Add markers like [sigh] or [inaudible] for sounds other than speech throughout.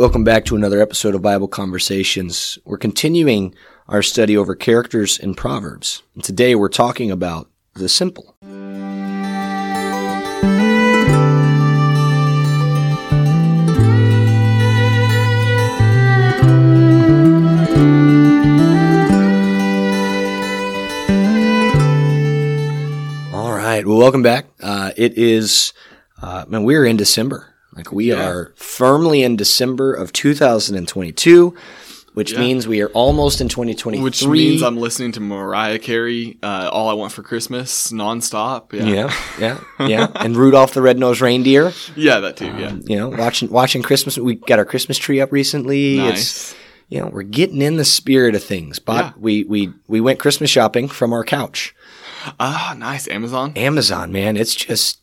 Welcome back to another episode of Bible Conversations. We're continuing our study over characters in Proverbs. And today we're talking about the simple. All right. Well, welcome back. Uh, it is, uh, man, we're in December. Like we Yeah. are firmly in December of 2022, which Yeah. means we are almost in 2023. Which means I'm listening to Mariah Carey, uh, "All I Want for Christmas" nonstop. Yeah, yeah, [laughs] yeah, yeah. And Rudolph the Red-Nosed Reindeer. yeah, that too. Yeah, You know, watching watching Christmas. We got our Christmas tree up recently. It's nice. you know we're getting in the spirit of things. But we we we went Christmas shopping from our couch. Ah, nice. Amazon. Amazon, man, it's just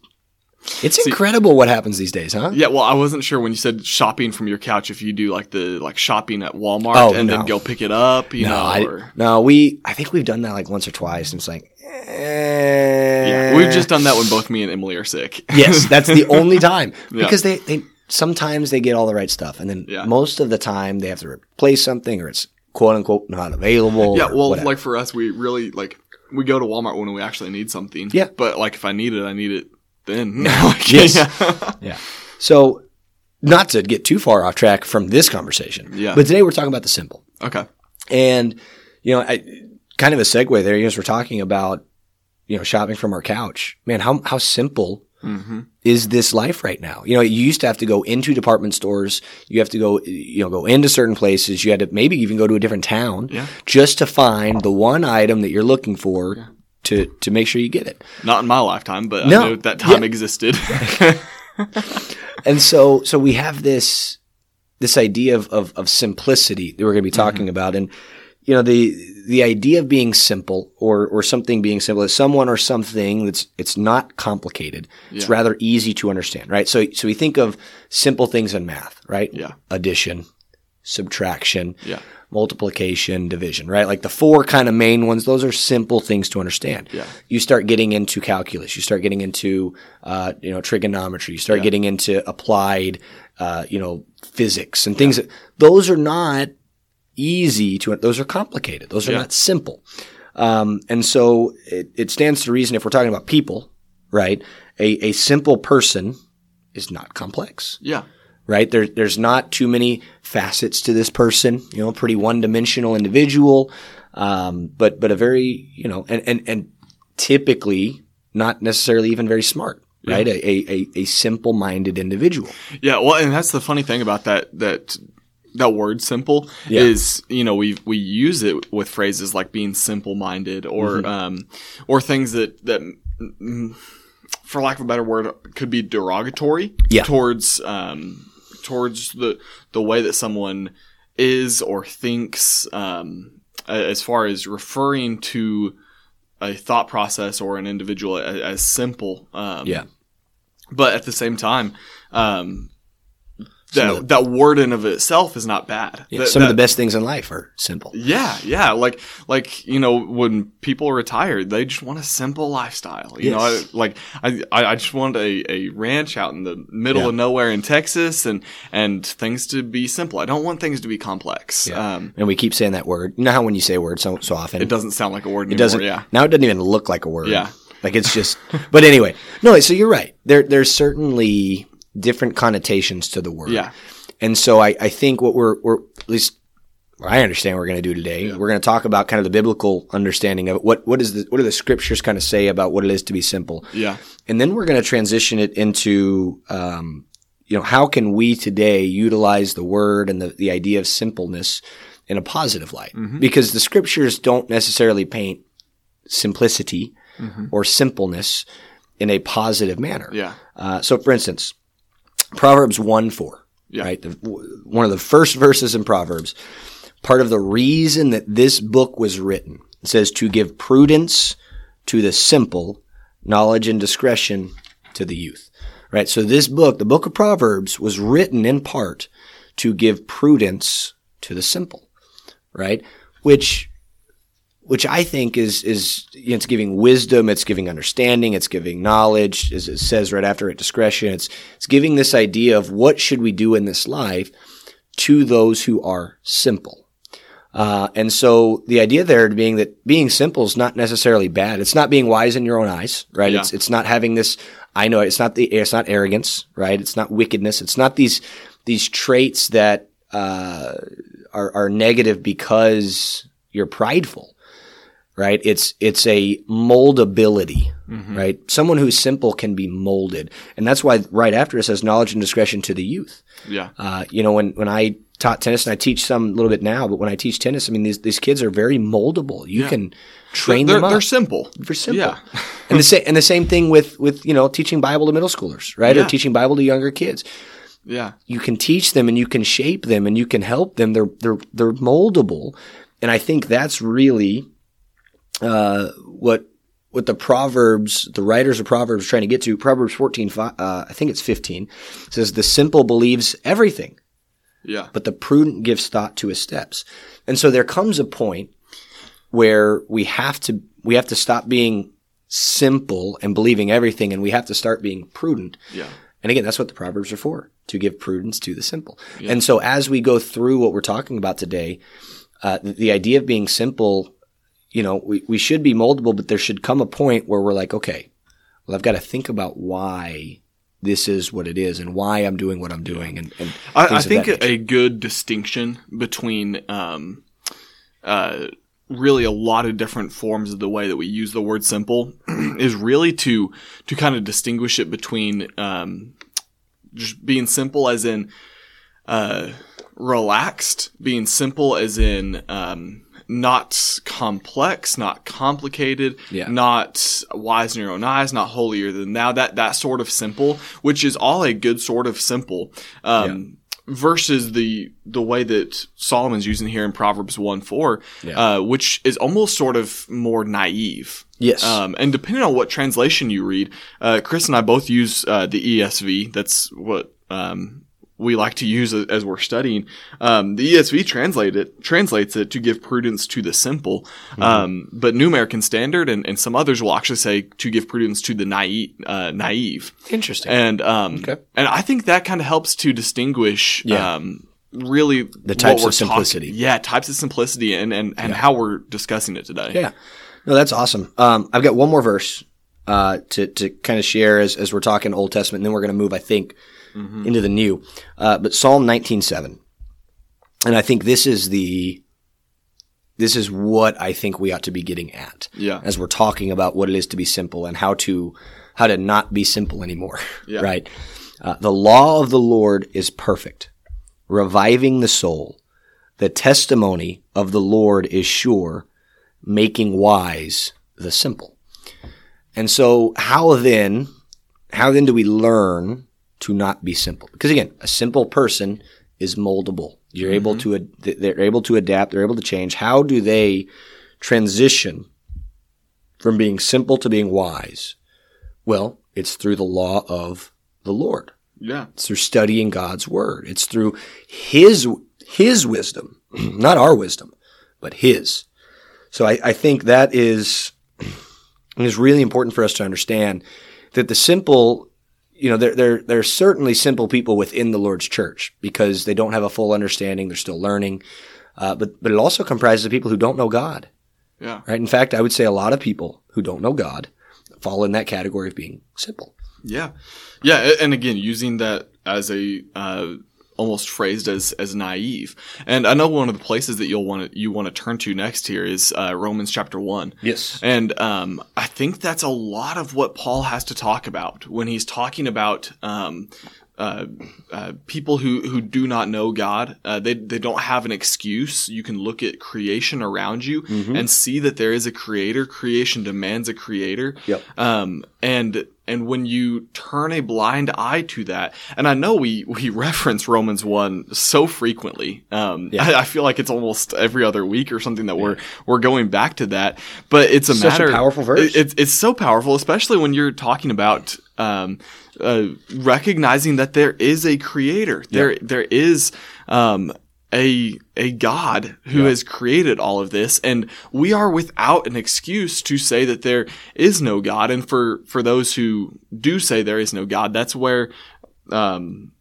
it's incredible what happens these days, huh? Yeah, well, I wasn't sure when you said shopping from your couch if you do like the like shopping at Walmart Oh, and no. then go pick it up. You No, know, I, or, no, we I think we've done that like once or twice, and it's like, eh. yeah, we've just done that when both me and Emily are sick. yes, that's the [laughs] only time Yeah. because they they sometimes they get all the right stuff, and then Yeah. most of the time they have to replace something or it's quote unquote not available. Yeah, well, whatever. like for us, we really like we go to Walmart when we actually need something. Yeah. but like if I need it, I need it then. Yes. [laughs] yeah. [laughs] [laughs] yeah. So, not to get too far off track from this conversation, Yeah. But today we're talking about the simple, okay. and you know, I, kind of a segue there. You guys were talking about you know shopping from our couch. Man, how how simple hmm is this life right now? You know, you used to have to go into department stores. You have to go, you know, go into certain places. You had to maybe even go to a different town Yeah. just to find the one item that you're looking for to, to make sure you get it. Not in my lifetime, but No. I know that time Yeah. existed. [laughs] [laughs] And so, so we have this, this idea of, of, of simplicity that we're going to be talking mm-hmm. about. And, you know, the, the idea of being simple or, or something being simple is someone or something that's, it's not complicated. It's rather easy to understand, right? So, so we think of simple things in math, right? Yeah. Addition, subtraction, yeah. Multiplication, division, right? Like the four kind of main ones, those are simple things to understand. Yeah. You start getting into calculus, you start getting into, uh, you know, trigonometry, you start Yeah. getting into applied, uh, you know, physics and things that, those are not easy to, those are complicated. Those are Yeah. not simple. Um, and so it, it stands to reason if we're talking about people, right? A, a simple person is not complex Yeah. Right? There, there's not too many facets to this person, you know, pretty one dimensional individual, um, but, but a very, you know, and, and, and typically not necessarily even very smart, right? A, a, a, a simple minded individual. Yeah, well, and that's the funny thing about that that that word "simple" Yeah. is you know we we use it with phrases like being simple minded or Mm-hmm. um or things that that mm, for lack of a better word could be derogatory Yeah. towards um towards the the way that someone is or thinks um as far as referring to a thought process or an individual as, as simple um Yeah. but at the same time, um, that of that word in of itself is not bad. Yeah, That- some of the best things in life are simple. Yeah, yeah, like like you know when people retire, they just want a simple lifestyle. You know, I, like I I I just want a, a ranch out in the middle Yeah. of nowhere in Texas, and and things to be simple. I don't want things to be complex. Yeah. Um, And we keep saying that word. You know how when you say a word so, so often, it doesn't sound like a word It anymore. doesn't. Yeah, Now it doesn't even look like a word. Yeah. Like it's just. [laughs] but anyway, no. So you're right. There, there's certainly different connotations to the word. Yeah. And so I, I think what we're, we're at least what I understand we're going to do today. We're going to talk about kind of the biblical understanding of it. What what is the what do the scriptures kind of say about what it is to be simple, yeah, and then we're going to transition it into. Um, you know, how can we today utilize the word and the, the idea of simpleness in a positive light? Because the scriptures don't necessarily paint simplicity or simpleness in a positive manner. yeah, Uh, so, for instance, Proverbs 1 4, Yeah. right? The, one of the first verses in Proverbs, part of the reason that this book was written it says to give prudence to the simple, knowledge and discretion to the youth, right? So, this book, the book of Proverbs, was written in part to give prudence to the simple, right? Which which I think is is you know, it's giving wisdom, it's giving understanding, it's giving knowledge, as it says right after it, discretion. It's it's giving this idea of what should we do in this life to those who are simple. Uh, and so the idea there being that being simple is not necessarily bad. It's not being wise in your own eyes, right? Yeah. It's it's not having this. I know it's not the it's not arrogance, right? It's not wickedness. It's not these these traits that uh, are are negative because you're prideful, right? It's it's a moldability, right? Someone who's simple can be molded, and that's why right after it says knowledge and discretion to the youth. Yeah. Uh, you know, when, when I taught tennis, and I teach some a little bit now, but when I teach tennis, I mean, these, these kids are very moldable. You Yeah. can train they're, them up. they're simple. They're simple. Yeah. [laughs] and the same, and the same thing with, with, you know, teaching Bible to middle schoolers, right? Or teaching Bible to younger kids. Yeah. You can teach them and you can shape them and you can help them. They're, they're, they're moldable. And I think that's really, uh, what, what the Proverbs, the writers of Proverbs trying to get to. Proverbs 14, fi- uh, I think it's 15, says, the simple believes everything Yeah. but the prudent gives thought to his steps. And so there comes a point where we have to we have to stop being simple and believing everything and we have to start being prudent. Yeah. And again, that's what the proverbs are for, to give prudence to the simple. And so as we go through what we're talking about today, uh, the, the idea of being simple, you know, we, we should be moldable, but there should come a point where we're like, okay, well, I've got to think about why this is what it is and why I'm doing what I'm doing. And, and I, I think a good distinction between um, uh, really a lot of different forms of the way that we use the word simple [clears throat] is really to to kind of distinguish it between um, just being simple as in uh, relaxed, being simple as in um, not complex, not complicated, Yeah. not wise in your own eyes, not holier than thou. That that sort of simple, which is all a good sort of simple. Um, Versus the the way that Solomon's using here in Proverbs one four, Yeah. uh, which is almost sort of more naive. Yes. Um, and depending on what translation you read, uh, Chris and I both use uh, the ESV. That's what um, we like to use as we're studying. Um, the ESV translate it, translates it to give prudence to the simple. Mm-hmm. Um, but New American Standard and, and some others will actually say to give prudence to the naive. Uh, naive. Interesting. And um, Okay. and I think that kind of helps to distinguish. Yeah. Um, really The types of talking- simplicity. yeah, types of simplicity and, and, and how we're discussing it today. Yeah. No, that's awesome. Um, I've got one more verse uh, to to kind of share as as we're talking Old Testament, and then we're going to move, I think, into the New. Uh, but Psalm nineteen seven, and I think this is the this is what I think we ought to be getting at Yeah. as we're talking about what it is to be simple and how to how to not be simple anymore. [laughs] Yeah. Right. Uh, the law of the Lord is perfect, reviving the soul. The testimony of the Lord is sure, making wise the simple. And so how then, how then do we learn to not be simple? Because again, a simple person is moldable. You're able mm-hmm. to, ad- they're able to adapt, they're able to change. How do they transition from being simple to being wise? Well, it's through the law of the Lord. Yeah. It's through studying God's word. It's through His His wisdom, [clears throat] not our wisdom, but His. So I, I think that is [clears throat] is really important for us to understand that the simple, you know, there there there are certainly simple people within the Lord's church because they don't have a full understanding. They're still learning, uh, but but it also comprises of people who don't know God. Yeah. Right. In fact, I would say a lot of people who don't know God fall in that category of being simple. Yeah, yeah, and again, using that as a uh, almost phrased as as naive. And I know one of the places that you'll want to you want to turn to next here is uh, Romans chapter one. Yes. And um, I think that's a lot of what Paul has to talk about when he's talking about um, uh, uh, people who, who do not know God. Uh, they, they don't have an excuse. You can look at creation around you and see that there is a creator. Creation demands a creator. Yep. Um, and and when you turn a blind eye to that, and I know we we [laughs] reference Romans one so frequently. Um, Yeah. I, I feel like it's almost every other week or something that we're we're going back to that. But it's a Such a powerful verse. it- it's it's so powerful, especially when you're talking about um, uh, recognizing that there is a creator. There there is um, a a God who has created all of this, and we are without an excuse to say that there is no God. And for for those who do say there is no God, that's where um,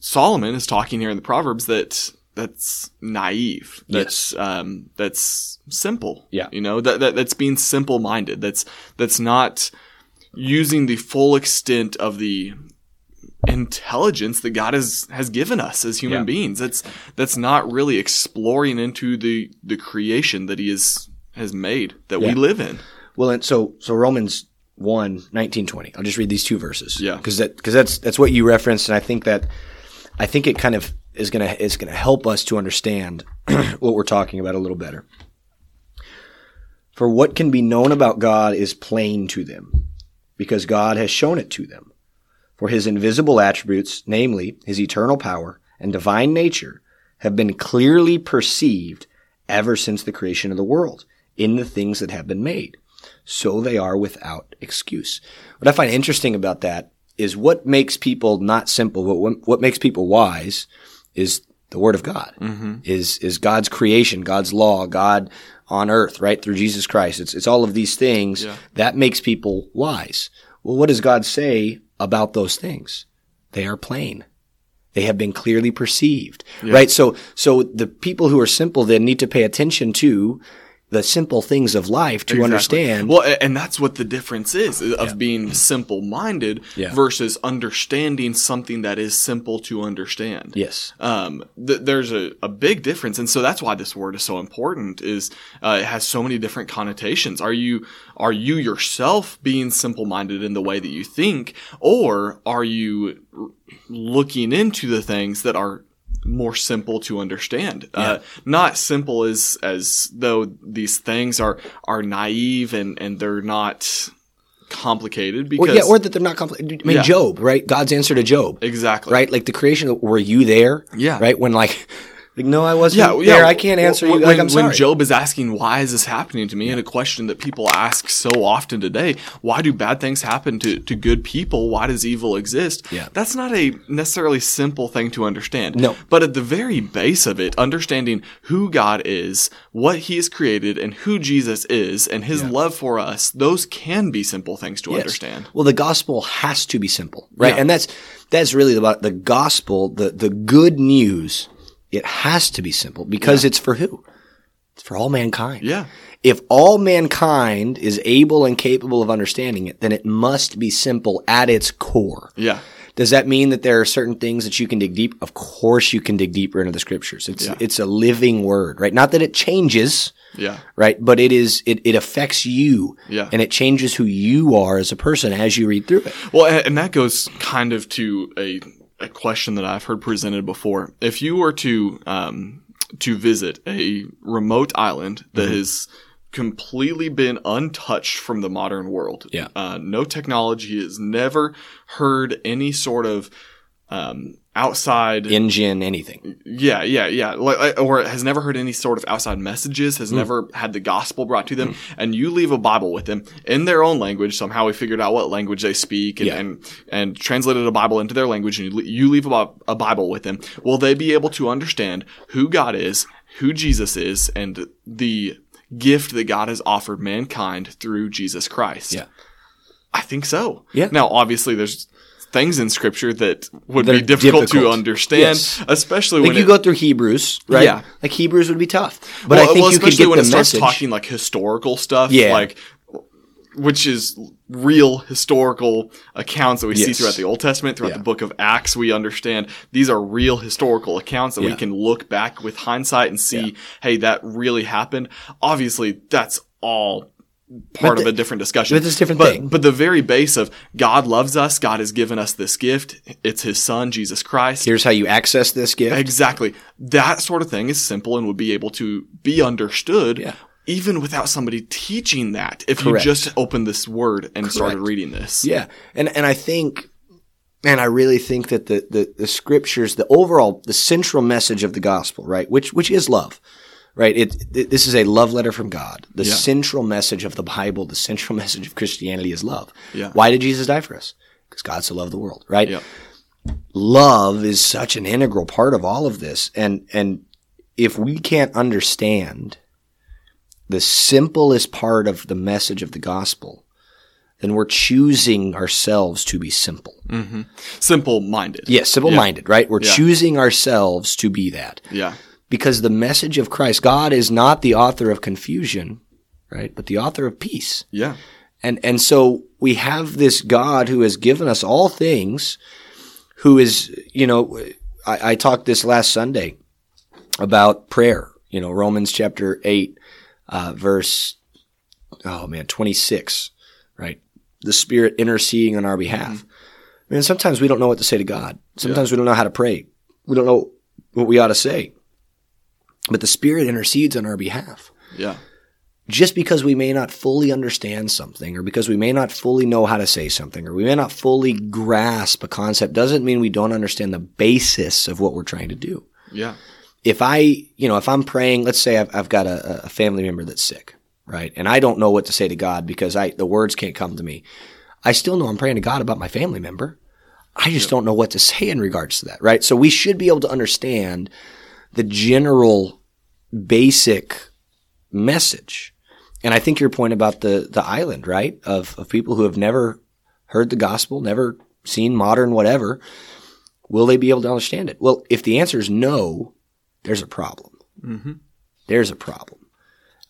Solomon is talking here in the Proverbs that that's naive. That's um, that's simple. Yeah. you know that, that that's being simple minded. That's that's not using the full extent of the intelligence that God has has given us as human Yeah. beings. That's that's not really exploring into the the creation that He has has made that we live in. Well, and so so Romans 1, 19, 20. I'll just read these two verses. Yeah. Because that, cause that's, that's what you referenced. And I think that, I think it kind of is going to, is going to help us to understand [clears throat] what we're talking about a little better. For what can be known about God is plain to them because God has shown it to them. For his invisible attributes, namely his eternal power and divine nature, have been clearly perceived ever since the creation of the world in the things that have been made so they are without excuse. What I find interesting about that is what makes people not simple, but what, what makes people wise is the word of God, mm-hmm. is, is God's creation, God's law, God on earth, right? Through Jesus Christ. It's, it's all of these things Yeah. that makes people wise. Well, what does God say about those things? They are plain. They have been clearly perceived, right? So, so the people who are simple then need to pay attention to the simple things of life to Exactly. understand. Well, and that's what the difference is of being simple minded Yeah. versus understanding something that is simple to understand. yes. Um, th- there's a, a big difference, and so that's why this word is so important. Is uh, it has so many different connotations. Are you are you yourself being simple minded in the way that you think, or are you looking into the things that are more simple to understand. Uh, not simple as as though these things are are naive and and they're not complicated because Or, yeah, or that they're not complicated. I mean, Yeah. Job, right? God's answer to Job, exactly right? Like the creation. Were you there? Yeah. Right. When like, like no, I wasn't Yeah, there. yeah. I can't answer When- you. Like when, I'm sorry. when Job is asking, "Why is this happening to me?" and a question that people ask so often today, "Why do bad things happen to, to good people? Why does evil exist?" Yeah. that's not a necessarily simple thing to understand. No. but at the very base of it, understanding who God is, what He has created, and who Jesus is, and His love for us, those can be simple things to Yes. understand. Well, the gospel has to be simple, right? Yeah. And that's that's really about the gospel, the the good news. It has to be simple because it's for who? It's for all mankind. Yeah. If all mankind is able and capable of understanding it, then it must be simple at its core. Yeah. Does that mean that there are certain things that you can dig deep? Of course you can dig deeper into the scriptures. It's Yeah. it's a living word, right? Not that it changes, Yeah. right? But it is it, it affects you. Yeah. And it changes who you are as a person as you read through it. Well, and that goes kind of to a, a question that I've heard presented before. If you were to um, to visit a remote island that Mm-hmm. has completely been untouched from the modern world, Yeah. uh, no technology has never heard any sort of um, outside Engine, anything. yeah, yeah, yeah. Like, or has never heard any sort of outside messages, has hmm. never had the gospel brought to them, and you leave a Bible with them in their own language. Somehow we figured out what language they speak and, Yeah. and, and translated a Bible into their language, and you, you leave a, a Bible with them. Will they be able to understand who God is, who Jesus is, and the gift that God has offered mankind through Jesus Christ? Yeah. I think so. Yeah. Now, obviously, there's things in Scripture that would That be are difficult, to understand, Yes. especially Like when you it, go through Hebrews, right? Yeah. Like Hebrews would be tough. But well, I think well, you could especially get when the it starts message. talking like historical stuff, Yeah. like which is real historical accounts that we see throughout the Old Testament, throughout Yeah. the book of Acts. We understand these are real historical accounts that we can look back with hindsight and see, hey, that really happened. Obviously, that's all part But of a different discussion. but it's a different but, thing. But the very base of God loves us, God has given us this gift. It's His Son, Jesus Christ. Here's how you access this gift. Exactly. That sort of thing is simple and would be able to be understood Yeah. even without somebody teaching that. If Correct. you just opened this word and started reading this. Yeah. And and I think and I really think that the, the, the scriptures, the overall the central message of the gospel, right, which which is love. Right? It, it this is a love letter from God. The Yeah. central message of the Bible, the central [laughs] message of Christianity is love. Yeah. Why did Jesus die for us? Because God so loved the world, right? Yep. love is such an integral part of all of this and and if we can't understand the simplest part of the message of the gospel then we're choosing ourselves to be simple. Mm-hmm. Simple minded. Yes, simple minded, right? We're Yeah. choosing ourselves to be that. Yeah. Because the message of Christ, God is not the author of confusion, right? But the author of peace. Yeah. And and so we have this God who has given us all things, who is, you know, I, I talked this last Sunday about prayer. You know, Romans chapter eight, uh, verse, oh man, twenty six, right? The Spirit interceding on our behalf. I mean, sometimes we don't know what to say to God. Sometimes we don't know how to pray. We don't know what we ought to say. But the Spirit intercedes on our behalf Yeah. just because we may not fully understand something or because we may not fully know how to say something or we may not fully grasp a concept doesn't mean we don't understand the basis of what we're trying to do. Yeah. If I, you know, if I'm praying, let's say I've, I've got a, a family member that's sick, right? And I don't know what to say to God because I, the words can't come to me. I still know I'm praying to God about my family member. I just don't know what to say in regards to that, right? So we should be able to understand the general basic message. And I think your point about the the island, right? Of of people who have never heard the gospel, never seen modern whatever, will they be able to understand it? Well, if the answer is no, there's a problem. Mm-hmm. There's a problem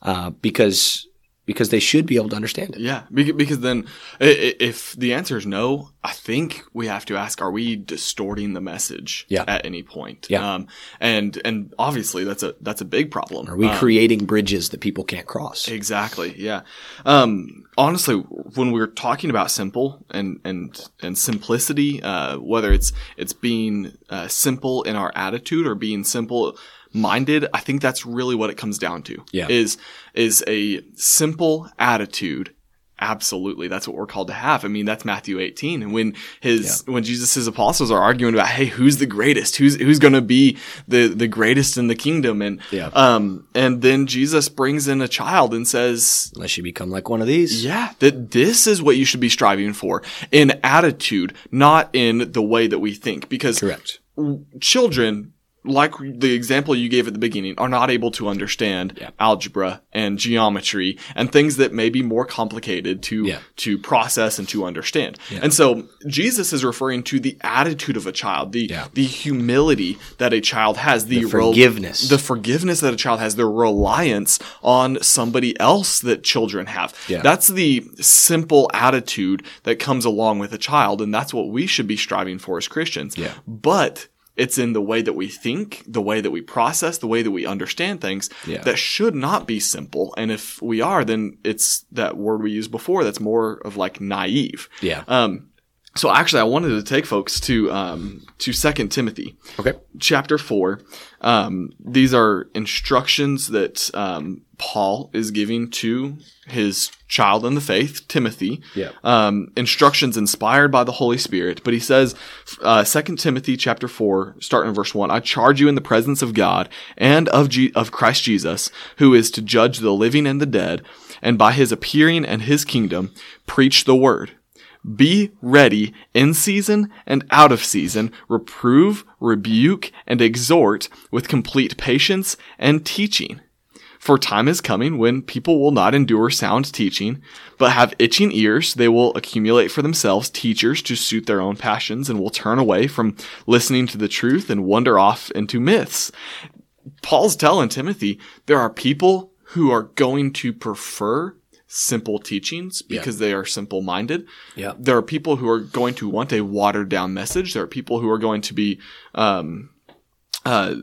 uh, because because they should be able to understand it. Yeah, because then if the answer is no, I think we have to ask: Are we distorting the message Yeah. at any point? Yeah. Um, and and obviously that's a that's a big problem. Are we Um, creating bridges that people can't cross? Exactly. Yeah. Um, honestly, when we're talking about simple and and and simplicity, uh, whether it's it's being uh, simple in our attitude or being simple minded, I think that's really what it comes down to. Yeah. Is is a simple attitude. Absolutely, that's what we're called to have. I mean, that's Matthew 18, and when his when Jesus' apostles are arguing about, hey, who's the greatest? Who's who's going to be the the greatest in the kingdom? And Yeah. um, and then Jesus brings in a child and says, Unless you become like one of these. yeah, that this is what you should be striving for in attitude, not in the way that we think. Because Correct. children, like the example you gave at the beginning, are not able to understand Yeah. algebra and geometry and things that may be more complicated to Yeah. to process and to understand. Yeah. And so Jesus is referring to the attitude of a child, the the humility that a child has, the, The forgiveness. the forgiveness that a child has, the reliance on somebody else that children have. That's the simple attitude that comes along with a child, and that's what we should be striving for as Christians. Yeah. But it's in the way that we think, the way that we process, the way that we understand things Yeah. that should not be simple. And if we are, then it's that word we used before that's more of like naive. Yeah. Um, so actually, I wanted to take folks to um, to Second Timothy. Okay. chapter 4 um, these are instructions that um, paul is giving to his child in the faith timothy. Yeah. um, instructions inspired by the holy spirit. But he says uh, 2 timothy chapter 4 starting in verse 1 i charge you in the presence of god and of, G- of christ jesus who is to judge the living and the dead and by his appearing and his kingdom preach the word be ready in season and out of season, reprove, rebuke, and exhort with complete patience and teaching. For time is coming when people will not endure sound teaching, but have itching ears. They will accumulate for themselves teachers to suit their own passions and will turn away from listening to the truth and wander off into myths. Paul's telling Timothy there are people who are going to prefer simple teachings because they are simple minded. Yeah. There are people who are going to want a watered down message. There are people who are going to be, um, uh,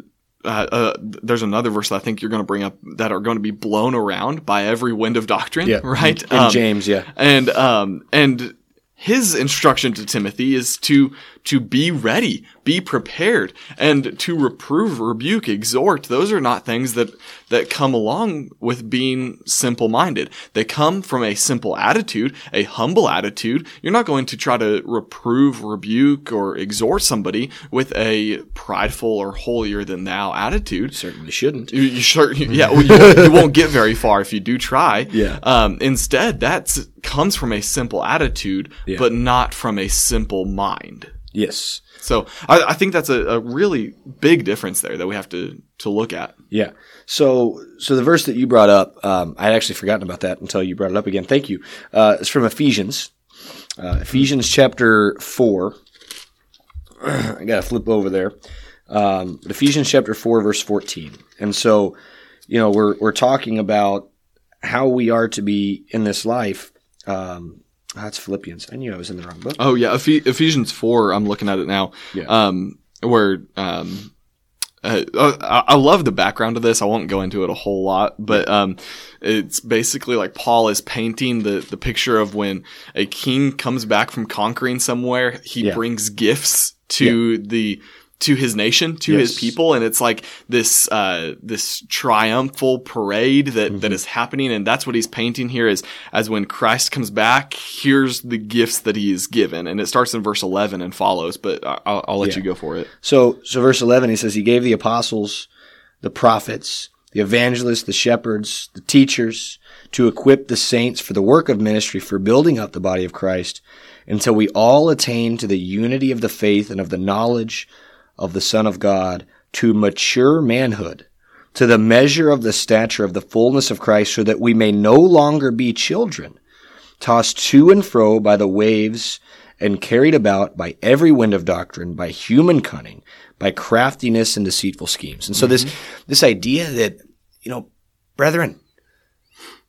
uh, uh, there's another verse that I think you're going to bring up that are going to be blown around by every wind of doctrine, Yeah. [laughs] right? In Um, James, yeah. and um and his instruction to Timothy is to to be ready, be prepared, and to reprove, rebuke, exhort. Those are not things that that come along with being simple minded. They come from a simple attitude, a humble attitude. You're not going to try to reprove, rebuke, or exhort somebody with a prideful or holier than thou attitude. Certainly shouldn't. You, you sure? Yeah, well, you, won't, you won't get very far if you do try. Yeah. Um, instead, that comes from a simple attitude, Yeah. but not from a simple mind. Yes. So I, I think that's a, a really big difference there that we have to to look at. Yeah. So, so the verse that you brought up, um, I had actually forgotten about that until you brought it up again. Thank you. Uh, it's from Ephesians uh, Ephesians chapter 4. [clears throat] I got to flip over there. Um, Ephesians chapter 4, verse 14. And so, you know, we're, we're talking about how we are to be in this life. Um, that's Philippians. I knew I was in the wrong book. Oh yeah, Eph- Ephesians four. I'm looking at it now. Yeah. Um, where um, uh, I, I love the background of this. I won't go into it a whole lot, but um, it's basically like Paul is painting the the picture of when a king comes back from conquering somewhere. He Yeah. brings gifts to the to his nation, to his people, and it's like this uh, this triumphal parade that, Mm-hmm. that is happening, and that's what he's painting here. Is as when Christ comes back, here's the gifts that he is given, and it starts in verse eleven and follows. But I'll, I'll let Yeah. you go for it. So, so verse 11, he says, He gave the apostles, the prophets, the evangelists, the shepherds, the teachers to equip the saints for the work of ministry, for building up the body of Christ, until we all attain to the unity of the faith and of the knowledge of the Son of God, to mature manhood, to the measure of the stature of the fullness of Christ, so that we may no longer be children, tossed to and fro by the waves and carried about by every wind of doctrine, by human cunning, by craftiness and deceitful schemes. And so this, mm-hmm. this idea that, you know, brethren,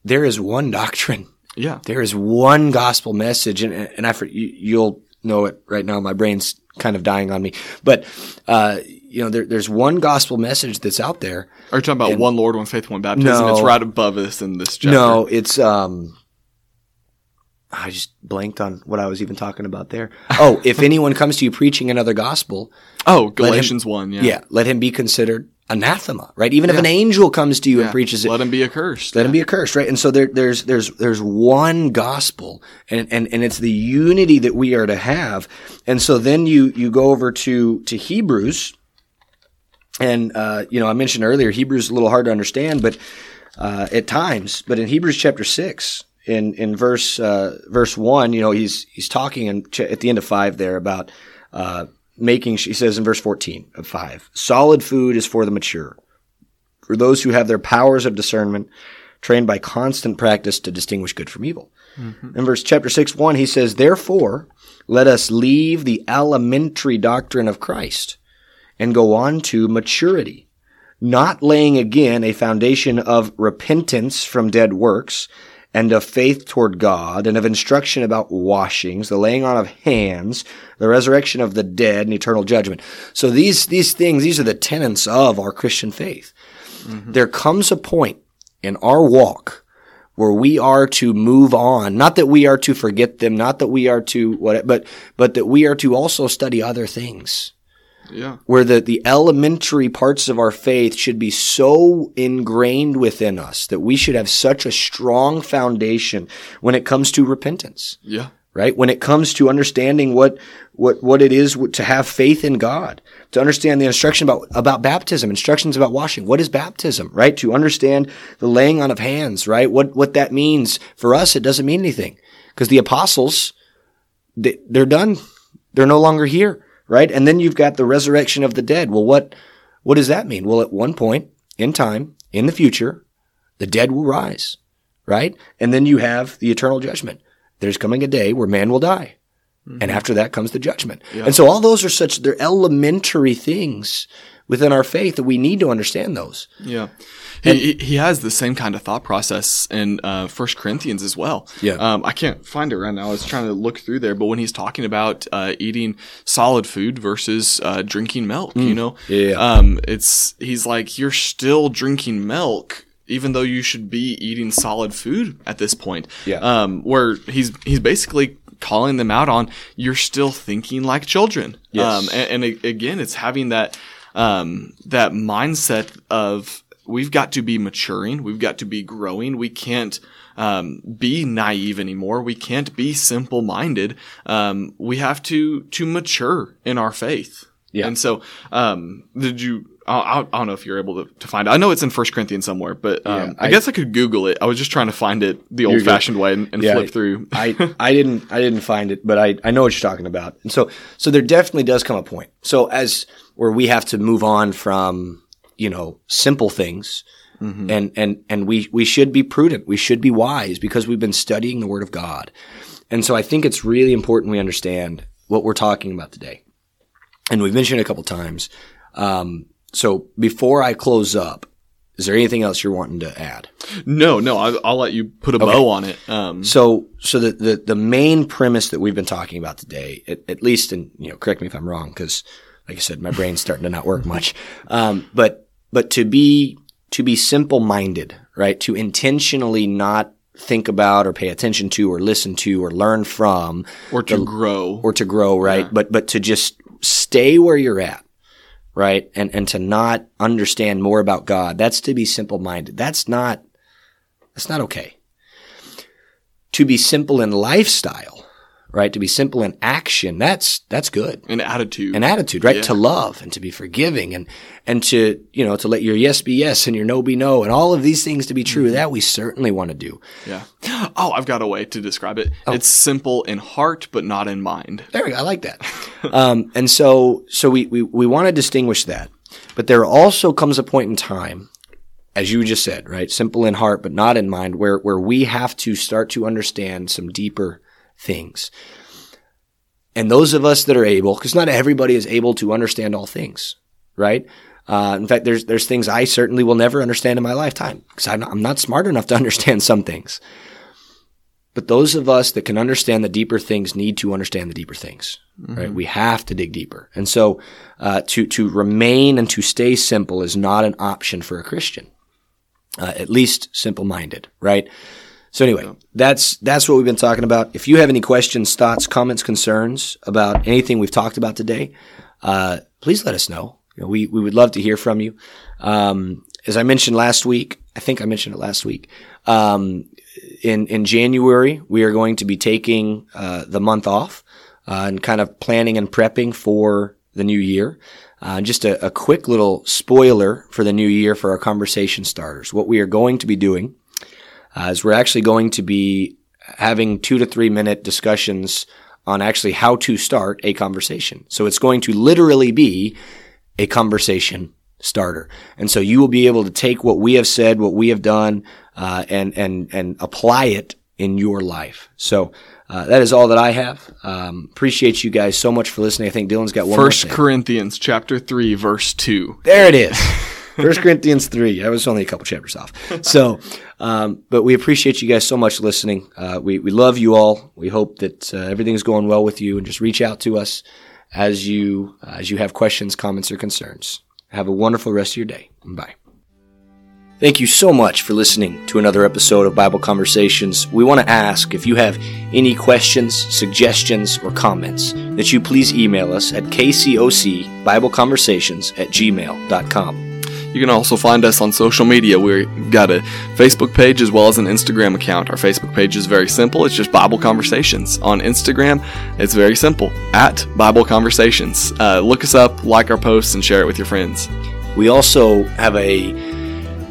there is one doctrine. Yeah, There is one gospel message, and and I you'll know it right now. My brain's kind of dying on me, but uh, you know, there, there's one gospel message that's out there. are you talking about one Lord, one faith, one baptism? No. It's right above us in this chapter. No, it's um. I just blanked on what I was even talking about there. Oh, if [laughs] anyone comes to you preaching another gospel, Oh, Galatians one. Yeah, yeah, let him be considered anathema, right? Even if an angel comes to you and preaches it, Let him be accursed. let him be accursed, right? And so there, there's there's there's one gospel, and and and it's the unity that we are to have. And so then you you go over to to Hebrews, and uh, you know I mentioned earlier Hebrews is a little hard to understand, but uh, at times, but in Hebrews chapter six. In, in verse uh, verse one, you know he's he's talking in, ch- at the end of five there about uh, making. He says in verse fourteen of five, solid food is for the mature, for those who have their powers of discernment trained by constant practice to distinguish good from evil. Mm-hmm. In verse chapter 6, 1, he says, Therefore, let us leave the elementary doctrine of Christ and go on to maturity, not laying again a foundation of repentance from dead works and of faith toward God and of instruction about washings, the laying on of hands, the resurrection of the dead and eternal judgment. So these, these things, these are the tenets of our Christian faith. Mm-hmm. There comes a point in our walk where we are to move on. Not that we are to forget them, not that we are to what, but, but that we are to also study other things Yeah, where the, the elementary parts of our faith should be so ingrained within us that we should have such a strong foundation when it comes to repentance, yeah, right? When it comes to understanding what, what, what it is to have faith in God, to understand the instruction about, about baptism, instructions about washing. What is baptism, right? To understand the laying on of hands, right? What, what that means for us, it doesn't mean anything because the apostles, they, they're done. They're no longer here, right? And then you've got the resurrection of the dead. Well, what, what does that mean? Well, at one point in time, in the future, the dead will rise, right? And then you have the eternal judgment. There's coming a day where man will die. And mm-hmm. after that comes the judgment. And so all those are such, they're elementary things within our faith that we need to understand those. yeah. He, he has the same kind of thought process in uh, First Corinthians as well. Yeah. Um, I can't find it right now. I was trying to look through there, but when he's talking about uh, eating solid food versus uh, drinking milk, you know, Yeah. um, it's he's like you're still drinking milk. Even though you should be eating solid food at this point, Yeah. Um, where he's he's basically calling them out on you're still thinking like children. Yes. Um, and, and again, it's having that um, that mindset of we've got to be maturing, we've got to be growing. We can't um, be naive anymore. We can't be simple minded. Um, we have to to mature in our faith. Yeah. And so, um, did you? I, I don't know if you're able to, to find it. I know it's in First Corinthians somewhere, but um, Yeah, I, I- guess I could Google it. I was just trying to find it the old fashioned way and, and Yeah, flip through. I, I didn't I didn't find it, but I, I know what you're talking about. And so so there definitely does come a point. So as where we have to move on from, you know, simple things and and and we we should be prudent. We should be wise because we've been studying the word of God. and so I think it's really important we understand what we're talking about today. And we've mentioned it a couple times. Um, so before I close up, is there anything else you're wanting to add? No, no, I'll, I'll let you put a bow on it. Um, So, so the, the, the main premise that we've been talking about today, at, at least and you know, correct me if I'm wrong, because like I said, my brain's starting to not work much. [laughs] Um, but, but to be, to be simple minded, right? To intentionally not think about or pay attention to or listen to or learn from or to grow. or to grow, right? But, but to just stay where you're at, right? And, and to not understand more about God. That's to be simple minded. That's not, that's not okay. To be simple in lifestyle, right? To be simple in action. That's, that's good. an attitude. An attitude, right? Yeah. To love and to be forgiving and, and to, you know, to let your yes be yes and your no be no and all of these things to be Mm-hmm. true. That we certainly want to do. yeah. Oh, I've got a way to describe it. Oh. It's simple in heart, but not in mind. There we go. I like that. [laughs] um, and so, so we, we, we want to distinguish that. But there also comes a point in time, as you just said, right? Simple in heart, but not in mind, where, where we have to start to understand some deeper things. And those of us that are able, because not everybody is able to understand all things, right? Uh, in fact, there's, there's things I certainly will never understand in my lifetime because I'm not, I'm not smart enough to [laughs] understand some things. But those of us that can understand the deeper things need to understand the deeper things, right? We have to dig deeper. And so, uh, to, to remain and to stay simple is not an option for a Christian. Uh, at least simple minded, right? So anyway, that's, that's what we've been talking about. If you have any questions, thoughts, comments, concerns about anything we've talked about today, uh, please let us know. You know, we, we would love to hear from you. Um, as I mentioned last week, I think I mentioned it last week. Um, in in January, we are going to be taking uh, the month off uh, and kind of planning and prepping for the new year. Uh, just a, a quick little spoiler for the new year for our conversation starters. What we are going to be doing uh, is we're actually going to be having two to three minute discussions on actually how to start a conversation. So it's going to literally be a conversation starter. And so you will be able to take what we have said, what we have done, uh, and, and, and apply it in your life. So, uh, that is all that I have. Um, appreciate you guys so much for listening. I think Dylan's got one First more thing. Corinthians chapter 3 verse 2. There it is. [laughs] First Corinthians 3. I was only a couple chapters off. So, um, but we appreciate you guys so much listening. Uh, we, we love you all. We hope that uh, everything's going well with you and just reach out to us as you, uh, as you have questions, comments, or concerns. Have a wonderful rest of your day. Bye. Thank you so much for listening to another episode of Bible Conversations. We want to ask if you have any questions, suggestions, or comments that you please email us at kcocbibleconversations at gmail.com. You can also find us on social media. We've got a Facebook page as well as an Instagram account. Our Facebook page is very simple. It's just Bible Conversations. On Instagram, it's very simple at Bible Conversations. Uh, look us up, like our posts, and share it with your friends. We also have a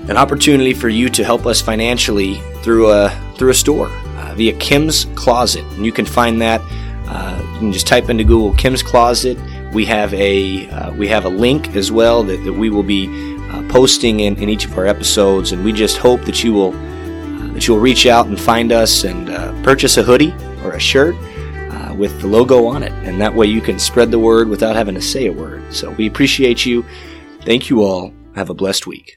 an opportunity for you to help us financially through a through a store uh, via Kim's Kloset, and you can find that. Uh, you can just type into Google Kim's Kloset. We have a uh, we have a link as well that, that we will be uh, posting in, in each of our episodes, and we just hope that you will uh, that you will reach out and find us and uh, purchase a hoodie or a shirt uh, with the logo on it, and that way you can spread the word without having to say a word. So we appreciate you. Thank you all. Have a blessed week.